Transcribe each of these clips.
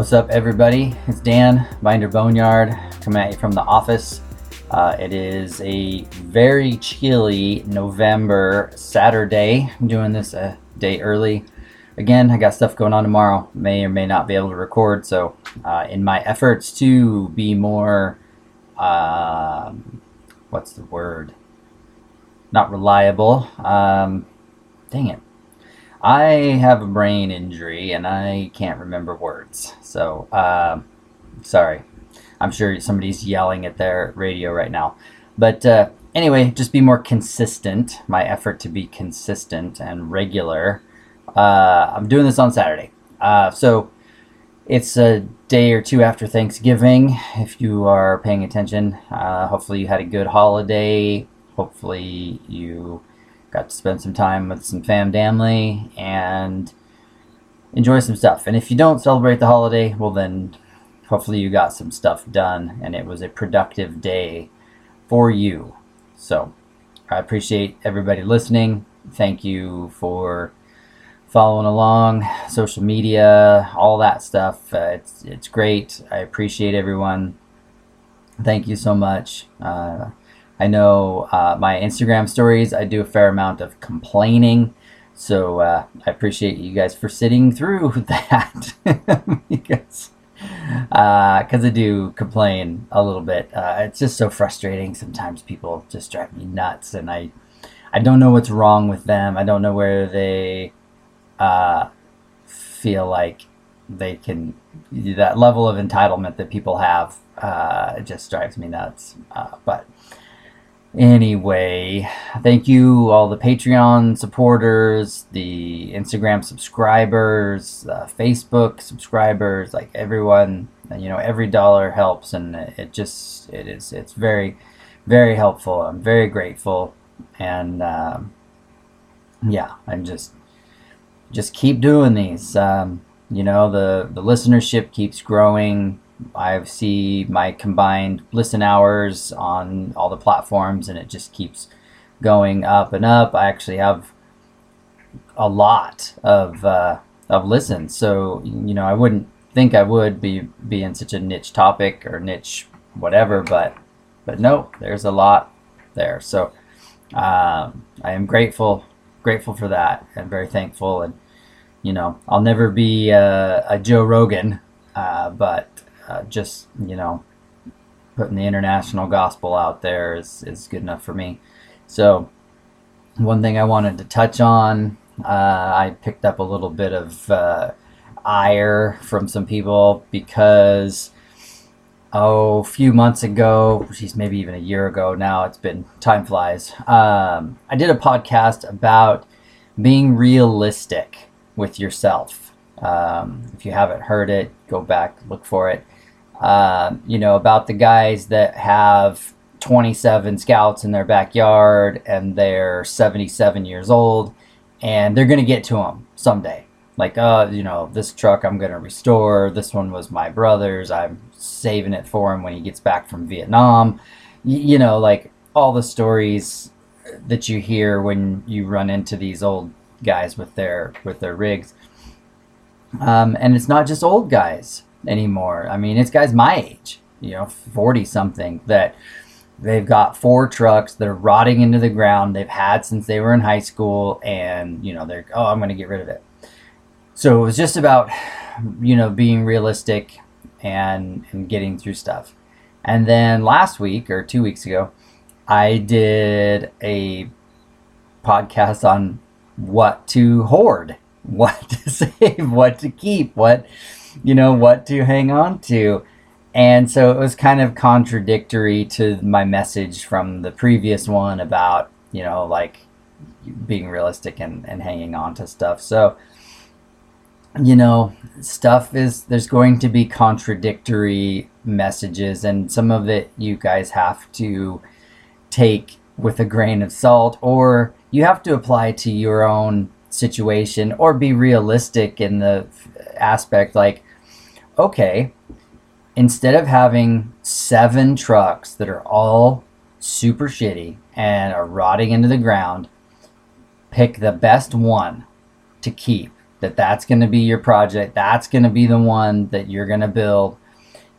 What's up, everybody? It's Dan Binder Boneyard coming at you from the office. Uh, it is a very chilly November Saturday. I'm doing this a day early. Again, I got stuff going on tomorrow. May or may not be able to record. So, uh, in my efforts to be more, um, what's the word? Not reliable. Um, dang it. I have a brain injury and I can't remember words. So, um, sorry. I'm sure somebody's yelling at their radio right now. But uh, anyway, just be more consistent. My effort to be consistent and regular. Uh, I'm doing this on Saturday. Uh, so it's a day or two after Thanksgiving. If you are paying attention, uh, hopefully you had a good holiday. Hopefully you got to spend some time with some fam family and enjoy some stuff. And if you don't celebrate the holiday, well then hopefully you got some stuff done and it was a productive day for you. So I appreciate everybody listening. Thank you for following along, social media, all that stuff. Uh, it's it's great. I appreciate everyone. Thank you so much. Uh, I know uh, my Instagram stories. I do a fair amount of complaining, so uh, I appreciate you guys for sitting through that because because uh, I do complain a little bit. Uh, it's just so frustrating. Sometimes people just drive me nuts, and I, I don't know what's wrong with them. I don't know where they uh, feel like they can that level of entitlement that people have. Uh, just drives me nuts. Uh, but Anyway, thank you all the Patreon supporters, the Instagram subscribers, uh, Facebook subscribers, like everyone. You know, every dollar helps, and it just it is it's very, very helpful. I'm very grateful, and um, yeah, I'm just just keep doing these. Um, you know, the the listenership keeps growing I see my combined listen hours on all the platforms, and it just keeps going up and up. I actually have a lot of uh, of listens, so you know I wouldn't think I would be be in such a niche topic or niche whatever, but but no, there's a lot there. So um, I am grateful grateful for that and very thankful and you know I'll never be uh, a Joe Rogan, uh, but uh, just you know putting the international gospel out there is is good enough for me. So one thing I wanted to touch on, uh, I picked up a little bit of uh, ire from some people because oh, a few months ago, she's maybe even a year ago now. It's been time flies. Um, I did a podcast about being realistic with yourself. Um, if you haven't heard it, go back look for it. Uh, you know, about the guys that have 27 scouts in their backyard and they're 77 years old and they're going to get to them someday. Like, uh, you know, this truck I'm going to restore. This one was my brother's. I'm saving it for him when he gets back from Vietnam. Y- you know, like all the stories that you hear when you run into these old guys with their with their rigs. Um, and it's not just old guys anymore. I mean, it's guys my age, you know, 40 something that they've got four trucks that are rotting into the ground they've had since they were in high school and, you know, they're, oh, I'm going to get rid of it. So it was just about, you know, being realistic and, and getting through stuff. And then last week or two weeks ago, I did a podcast on what to hoard, what to save, what to keep, what you know, what to hang on to. And so it was kind of contradictory to my message from the previous one about, you know, like being realistic and, and hanging on to stuff. So, you know, stuff is, there's going to be contradictory messages, and some of it you guys have to take with a grain of salt, or you have to apply to your own situation, or be realistic in the aspect like, okay, instead of having seven trucks that are all super shitty and are rotting into the ground, pick the best one to keep. That that's going to be your project. That's going to be the one that you're going to build.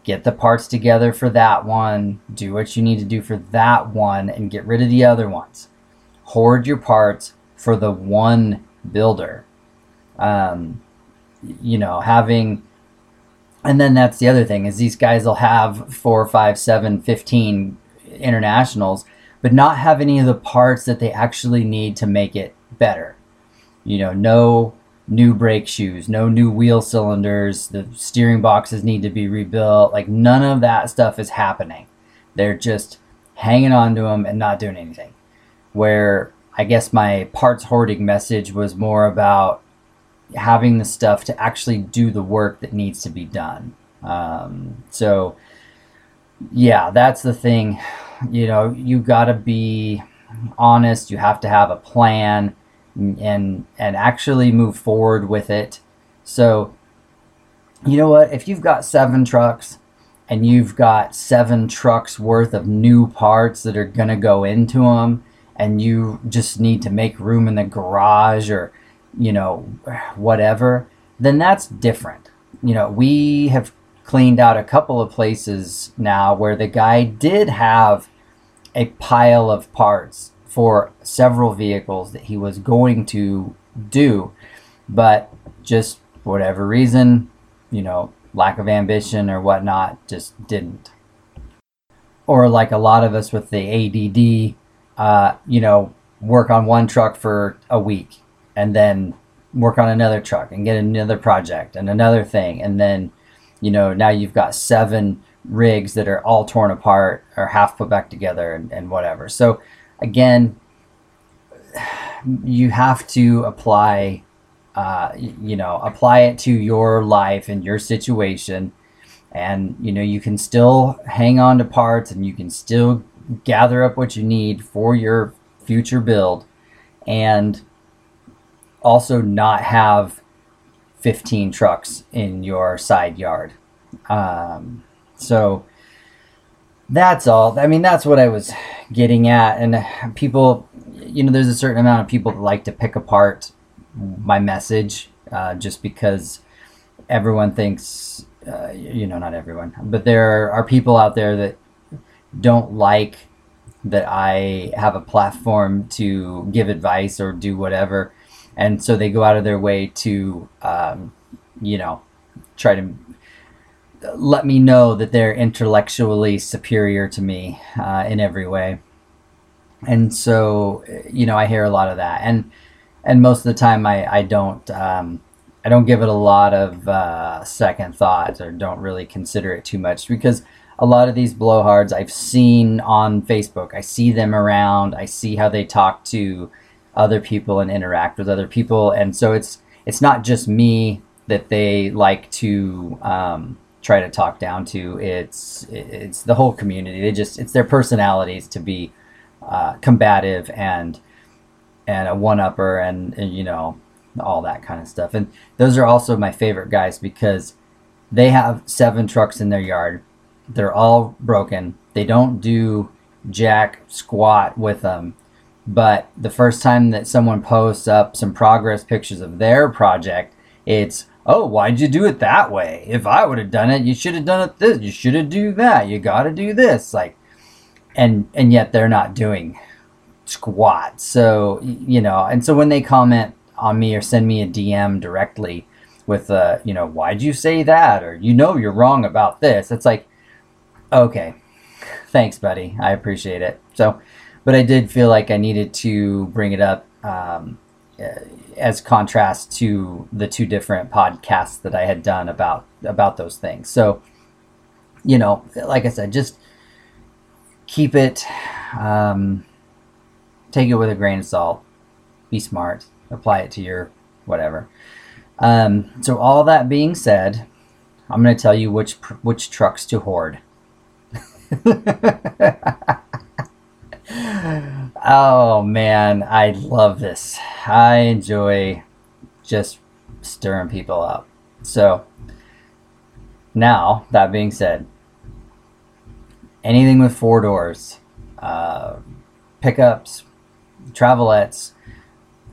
Get the parts together for that one. Do what you need to do for that one and get rid of the other ones. Hoard your parts for the one builder. Um, you know, having and then that's the other thing is these guys will have four, five, seven, 15 internationals, but not have any of the parts that they actually need to make it better. You know, no new brake shoes, no new wheel cylinders, the steering boxes need to be rebuilt. Like none of that stuff is happening. They're just hanging on to them and not doing anything. Where I guess my parts hoarding message was more about having the stuff to actually do the work that needs to be done. Um, so, yeah, that's the thing. You know, you got to be honest. You have to have a plan and and actually move forward with it. So, you know what? If you've got seven trucks and you've got seven trucks worth of new parts that are to go into them and you just need to make room in the garage or you know, whatever, then that's different. You know, we have cleaned out a couple of places now where the guy did have a pile of parts for several vehicles that he was going to do, but just whatever reason, you know, lack of ambition or whatnot, just didn't. Or like a lot of us with the ADD, uh, you know, work on one truck for a week and then work on another truck and get another project and another thing. And then you know now you've got seven rigs that are all torn apart or half put back together and, and whatever. So again you have to apply uh, you know apply it to your life and your situation. And you know you can still hang on to parts and you can still gather up what you need for your future build and also not have 15 trucks in your side yard. Um, so that's all. I mean, that's what I was getting at. And people, you know, there's a certain amount of people that like to pick apart my message uh, just because everyone thinks, uh, you know, not everyone, but there are people out there that don't like that I have a platform to give advice or do whatever. And so they go out of their way to um, you know try to let me know that they're intellectually superior to me uh, in every way. And so you know i hear a lot of that. And and most of the time i i don't um, i don't give it a lot of uh, second thoughts or don't really consider it too much because a lot of these blowhards i've seen on facebook. I see them around. I see how they talk to other people and interact with other people. And so it's it's not just me that they like to um, try to talk down to. It's it's the whole community. They just it's their personalities to be uh, combative and and a one-upper and, and you know all that kind of stuff. And those are also my favorite guys because they have seven trucks in their yard they're all broken they don't do jack squat with them but the first time that someone posts up some progress pictures of their project, it's, oh, why'd you do it that way? If I would have done it, you should have done it this. You should have do that. You got to do this. Like, and and yet they're not doing squat. So you know, and so when they comment on me or send me a DM directly with, uh, you know, why'd you say that? Or you know, you're wrong about this. It's like, okay, thanks, buddy. I appreciate it. So but I did feel like I needed to bring it up um, as contrast to the two different podcasts that I had done about about those things. So, you know, like I said, just keep it, um, take it with a grain of salt, be smart, apply it to your whatever. Um, so, all that being said, I'm going to tell you which which trucks to hoard. oh man, I love this. I enjoy just stirring people up. So, now, that being said, anything with four doors, uh, pickups, travelettes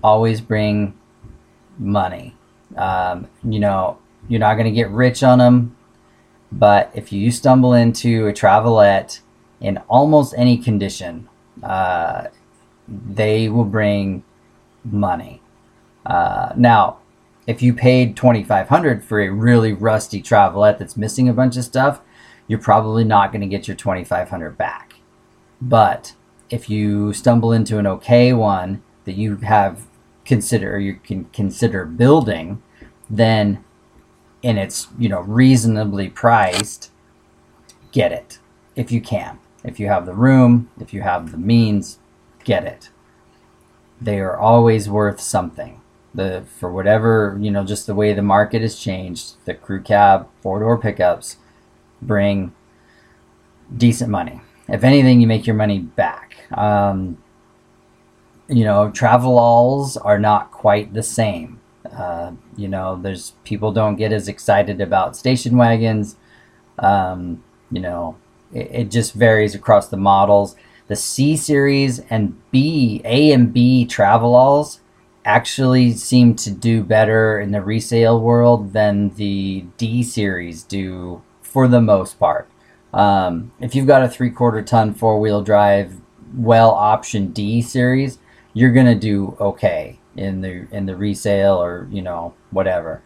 always bring money. Um, you know, you're not going to get rich on them, but if you stumble into a travelette in almost any condition, uh, they will bring money. Uh, now, if you paid 2500 for a really rusty travelette that's missing a bunch of stuff, you're probably not going to get your 2500 back. But if you stumble into an okay one that you have consider or you can consider building, then and it's you know reasonably priced, get it if you can. If you have the room, if you have the means, get it. They are always worth something. The for whatever you know, just the way the market has changed, the crew cab four door pickups bring decent money. If anything, you make your money back. Um, you know, travel-alls are not quite the same. Uh, you know, there's people don't get as excited about station wagons. Um, you know, it, it, just varies across the models. The C series and B, A and B travel-alls actually seem to do better in the resale world than the D series do for the most part. Um, if you've got a three quarter ton four wheel drive, well option D series, you're gonna do okay in the in the resale or you know whatever.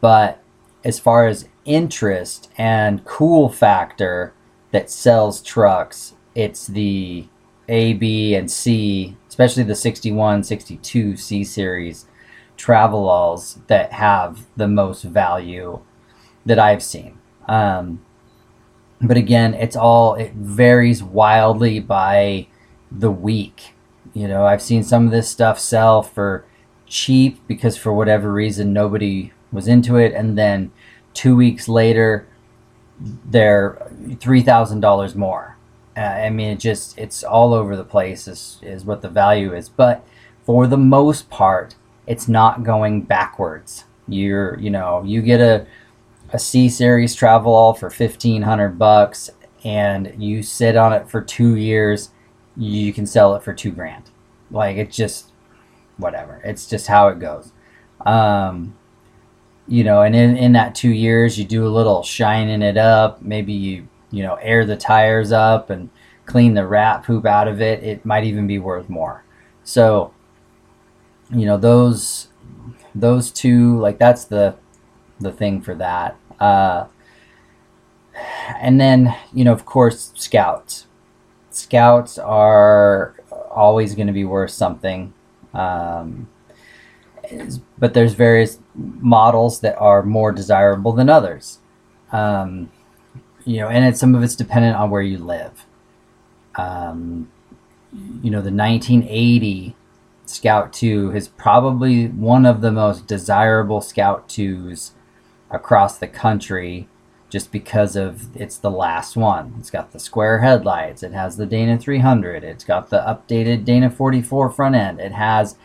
But as far as interest and cool factor that sells trucks, it's the A, B, and C, especially the 61, 62 C series travel-alls that have the most value that I've seen. Um, but again, it's all it varies wildly by the week. You know, I've seen some of this stuff sell for cheap because for whatever reason nobody was into it, and then two weeks later they're three thousand dollars more. Uh, I mean, it just it's all over the place. Is is what the value is, but for the most part, it's not going backwards. You're you know you get a a C series travel-all for fifteen hundred bucks, and you sit on it for two years, you can sell it for two grand. Like it's just whatever. It's just how it goes. Um, you know, and in, in that two years, you do a little shining it up. Maybe you you know air the tires up and clean the rat poop out of it. It might even be worth more. So, you know those those two like that's the the thing for that. Uh, and then, you know, of course, scouts. Scouts are always going to be worth something. Um, but there's various models that are more desirable than others. Um, you know, and some of it's dependent on where you live. Um, you know, the 1980 Scout 2 is probably one of the most desirable Scout 2s across the country just because of it's the last one. It's got the square headlights, it has the Dana 300, it's got the updated Dana 44 front end, it has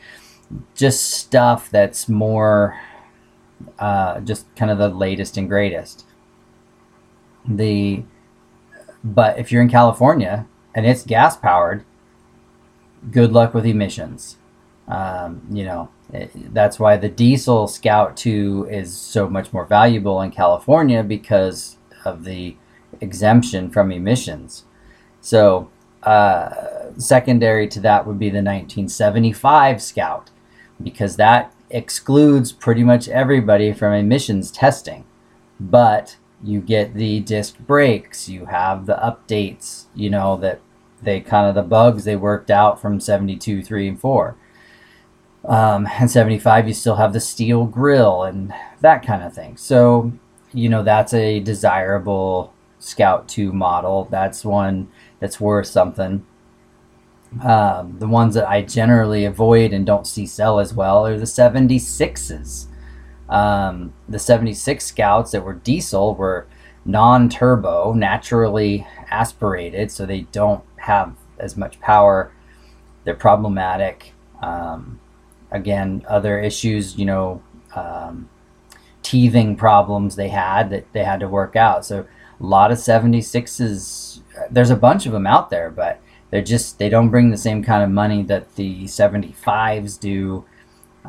just stuff that's more uh, just kind of the latest and greatest. The but if you're in California and it's gas powered, good luck with emissions. Um, you know, that's why the diesel Scout 2 is so much more valuable in California because of the exemption from emissions. So, uh, secondary to that would be the 1975 Scout because that excludes pretty much everybody from emissions testing. But you get the disc brakes, you have the updates, you know, that they kind of the bugs they worked out from 72, 3, and 4. Um, and 75, you still have the steel grill and that kind of thing. So, you know, that's a desirable Scout 2 model. That's one that's worth something. Um, the ones that I generally avoid and don't see sell as well are the 76s. Um, the 76 Scouts that were diesel were non turbo, naturally aspirated, so they don't have as much power. They're problematic. Um, again, other issues, you know, um, teething problems they had that they had to work out. So a lot of 76s, there's a bunch of them out there, but they're just they don't bring the same kind of money that the 75s do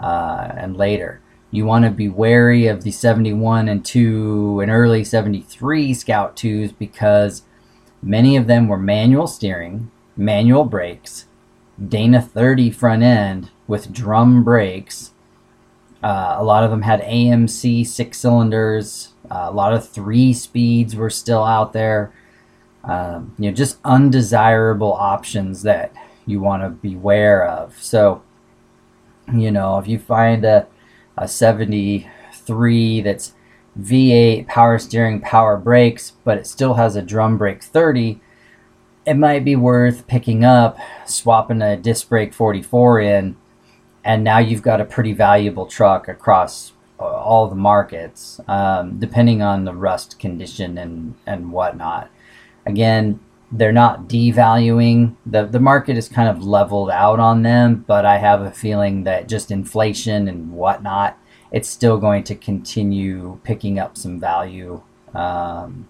uh, and later you want to be wary of the 71 and 2 and early 73 scout 2s because many of them were manual steering manual brakes dana 30 front end with drum brakes uh, a lot of them had amc six cylinders. Uh, a lot of three speeds were still out there. Um, you know, just undesirable options that you want to beware of. So, you know, if you find a, a 73 that's V8 power steering, power brakes, but it still has a drum brake 30, it might be worth picking up, swapping a disc brake 44 in, and now you've got a pretty valuable truck across uh, all the markets, um, depending on the rust condition and, and whatnot. Again, they're not devaluing. The, the market is kind of leveled out on them, but I have a feeling that just inflation and whatnot, it's still going to continue picking up some value. Um,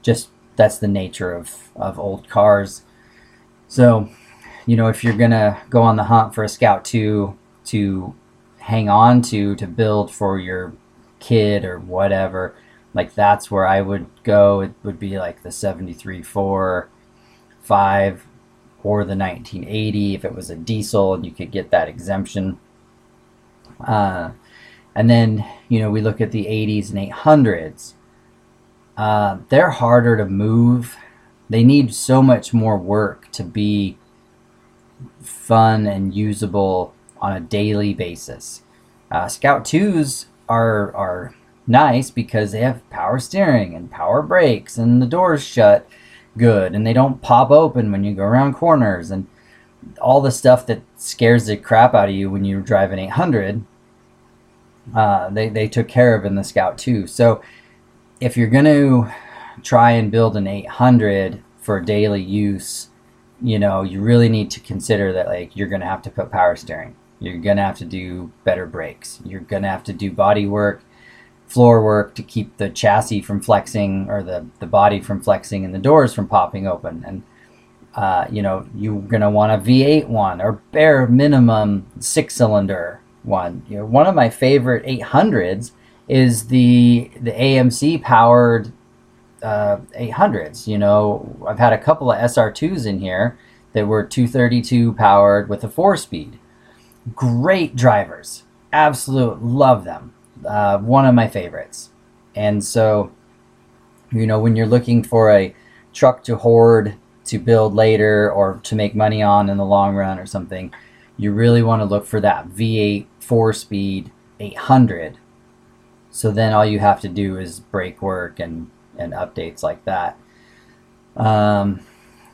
just that's the nature of, of old cars. So, you know, if you're to go on the hunt for a Scout 2 to hang on to, to build for your kid or whatever, like that's where I would go. It would be like the 73 4 5 or the 1980 if it was a diesel and you could get that exemption. Uh, and then, you know, we look at the 80s and 800s. Uh, they're harder to move. They need so much more work to be fun and usable on a daily basis. Uh, Scout 2s are, are nice because they have power steering and power brakes and the doors shut good and they don't pop open when you go around corners and all the stuff that scares the crap out of you when you drive an 800 uh, they, they took care of in the scout 2 so if you're going to try and build an 800 for daily use you know you really need to consider that like you're going to have to put power steering you're going to have to do better brakes you're going to have to do body work floor work to keep the chassis from flexing or the, the body from flexing and the doors from popping open. And, uh, you know, you're going to want a V8 one or bare minimum six cylinder one. You know, one of my favorite 800s is the, the AMC powered uh, 800s. You know, I've had a couple of SR2s in here that were 232 powered with a four speed. Great drivers. Absolute love them uh, one of my favorites. And so, you know, when you're looking for a truck to hoard to build later or to make money on in the long run or something, you really want to look for that V8 four speed 800. So then all you have to do is brake work and, and updates like that. Um,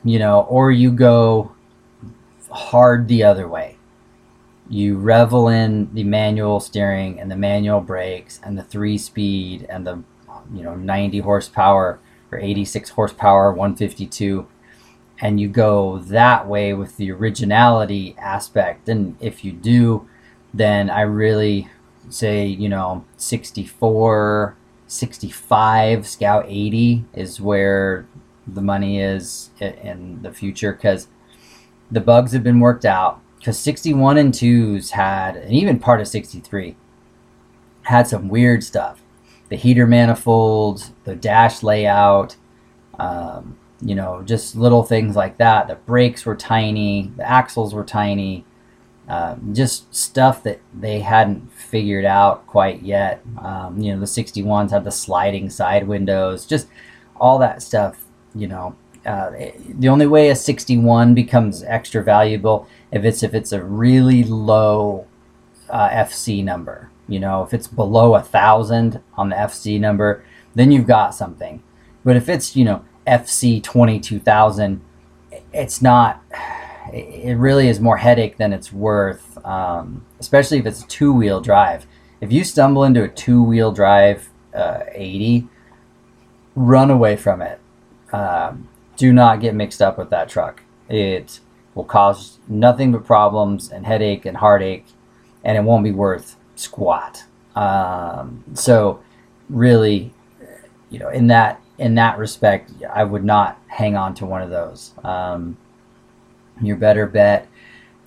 you know, or you go hard the other way you revel in the manual steering and the manual brakes and the three speed and the you know 90 horsepower or 86 horsepower 152 and you go that way with the originality aspect. And if you do then i really say you know 64 65 scout 80 is where the money is in the future because the bugs have been worked out because 61 and 2s had, and even part of 63, had some weird stuff. The heater manifolds, the dash layout, um, you know, just little things like that. The brakes were tiny, the axles were tiny, um, just stuff that they hadn't figured out quite yet. Um, you know, the 61s had the sliding side windows, just all that stuff, you know. Uh, the only way a 61 becomes extra valuable if it's if it's a really low uh, FC number. You know, if it's below a thousand on the FC number, then you've got something. But if it's you know FC twenty two thousand, it's not. It really is more headache than it's worth, um, especially if it's a two wheel drive. If you stumble into a two wheel drive uh, 80, run away from it. Um, do not get mixed up with that truck. It will cause nothing but problems and headache and heartache, and it won't be worth squat. Um, so, really, you know, in that in that respect, I would not hang on to one of those. Um, your better bet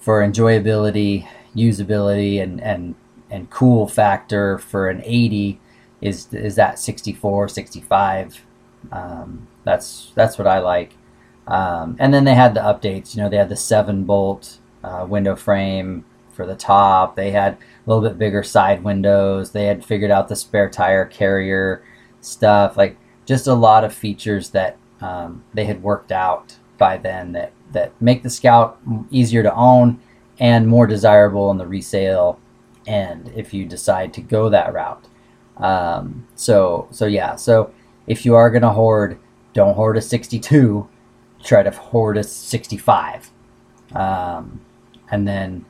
for enjoyability, usability, and and and cool factor for an 80 is is that 64, 65. Um, that's that's what I like. Um, and then they had the updates. You know, they had the seven bolt uh, window frame for the top. They had a little bit bigger side windows. They had figured out the spare tire carrier stuff. Like just a lot of features that um, they had worked out by then that that make the Scout easier to own and more desirable in the resale end if you decide to go that route. Um, so so yeah. So if you are gonna hoard, don't hoard a 62. Try to hoard a 65. Um, and then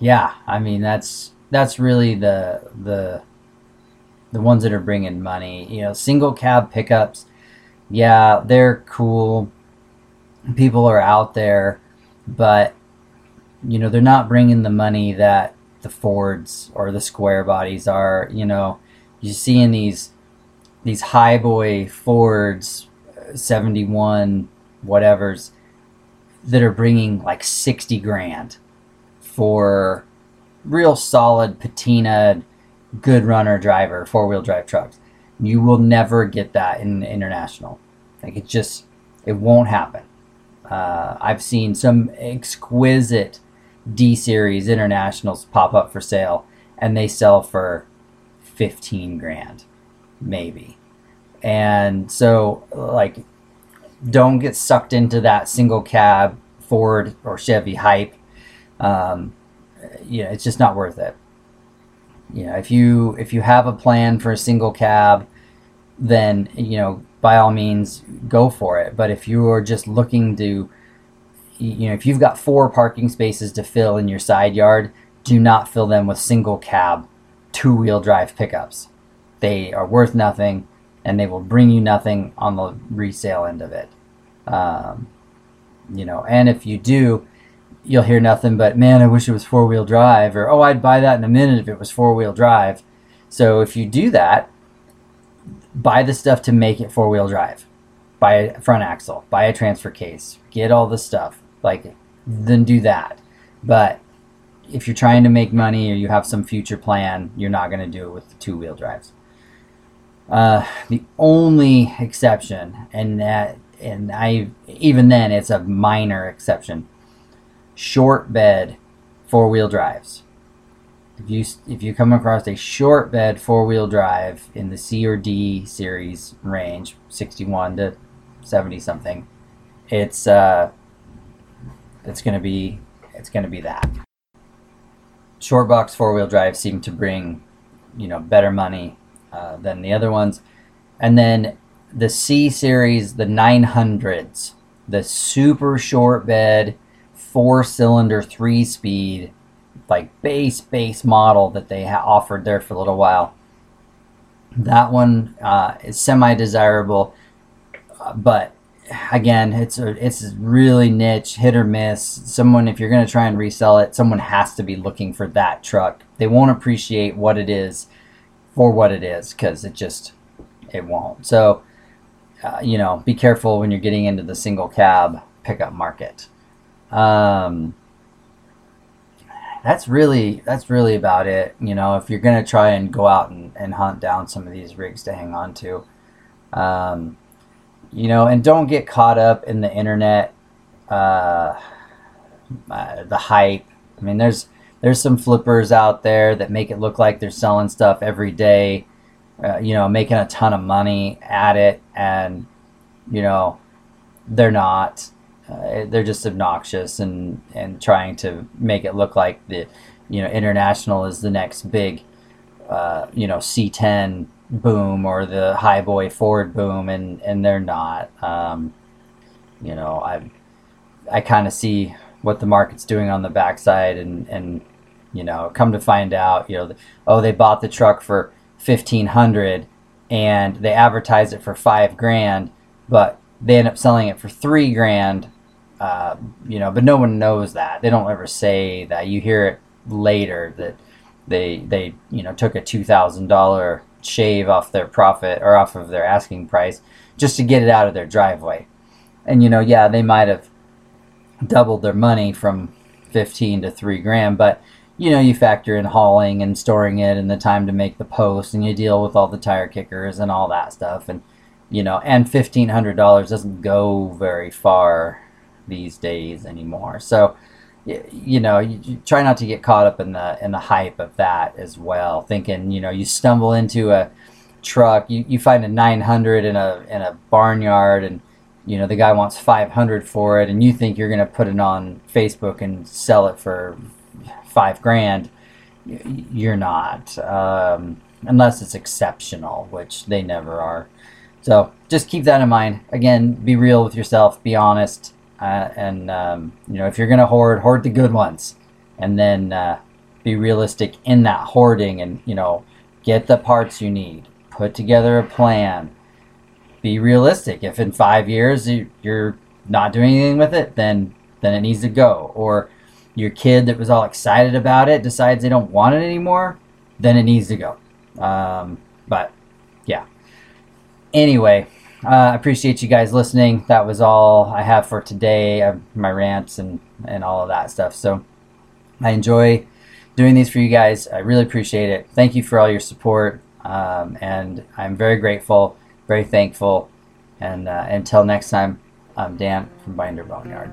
yeah, I mean that's that's really the the the ones that are bringing money. You know, single cab pickups. Yeah, they're cool. People are out there, but you know they're not bringing the money that the Fords or the square bodies are. You know, you see in these these high boy Fords, seventy one whatevers that are bringing like sixty grand for real solid patina, good runner driver, four wheel drive trucks. You will never get that in international. Like it just, it won't happen. Uh, I've seen some exquisite D series internationals pop up for sale, and they sell for fifteen grand, maybe. And so, like, don't get sucked into that single cab Ford or Chevy hype um, you know, it's just not worth it. You know, if you if you have a plan for a single cab, then you know by all means go for it. But if you are just looking to, you know, if you've got four parking spaces to fill in your side yard, do not fill them with single cab, two wheel drive pickups. They are worth nothing, and they will bring you nothing on the resale end of it. Um, you know, and if you do, you'll hear nothing but man i wish it was four wheel drive or oh i'd buy that in a minute if it was four wheel drive. So if you do that buy the stuff to make it four wheel drive. Buy a front axle buy a transfer case get all the stuff like then do that. But if you're trying to make money or you have some future plan you're not going to do it with two wheel drives uh, the only exception and that and i even then it's a minor exception short bed four wheel drives. If you if you come across a short bed four wheel drive in the C or D series range, sixty one to seventy something, it's uh, it's gonna be it's gonna be that. Short box four wheel drives seem to bring, you know, better money uh, than the other ones, and then the C series, the nine hundreds, the super short bed four cylinder, three speed, like base, base model that they ha- offered there for a little while. That one uh, is semi desirable, but again, it's a, it's really niche, hit or miss. Someone, if you're going to try and resell it, someone has to be looking for that truck. They won't appreciate what it is for what it is because it just it won't. So, uh, you know, be careful when you're getting into the single cab pickup market. Um, that's really that's really about it. You know, if you're gonna try and go out and, and hunt down some of these rigs to hang on to, um, you know, and don't get caught up in the internet, uh, uh, the hype. I mean, there's there's some flippers out there that make it look like they're selling stuff every day, uh, you know, making a ton of money at it, and you know, they're not uh, they're just obnoxious and and trying to make it look like the you know international is the next big uh, you know C10 boom or the high boy Ford boom and and they're not. Um, you know I I kind of see what the market's doing on the backside and and you know come to find out you know oh they bought the truck for 1500 and they advertise it for 5 grand but they end up selling it for 3 grand uh, you know, but no one knows that. They don't ever say that. You hear it later that they they you know took a two thousand dollar shave off their profit or off of their asking price just to get it out of their driveway. And you know, yeah, they might have doubled their money from 15 to 3 grand but you know you factor in hauling and storing it and the time to make the post and you deal with all the tire kickers and all that stuff and you know and $1500 doesn't go very far these days anymore. So you know you, you try not to get caught up in the in the hype of that as well thinking you know you stumble into a truck you, you find a 900 in a in a barnyard and you know the guy wants 500 for it and you think you're going to put it on facebook and sell it for five grand you're not um, unless it's exceptional which they never are. So just keep that in mind. Again be real with yourself be honest uh, and um, you know if you're going to hoard hoard the good ones. And then uh, be realistic in that hoarding and you know get the parts you need. Put together a plan be realistic. If in five years you're not doing anything with it, then then it needs to go. Or your kid that was all excited about it decides they don't want it anymore, then it needs to go. Um, but yeah. Anyway, I uh, appreciate you guys listening. That was all I have for today. Uh, my rants and and all of that stuff. So I enjoy doing these for you guys. I really appreciate it. Thank you for all your support, um, and I'm very grateful very thankful. And uh, until next time, I'm Dan from Binder Boneyard.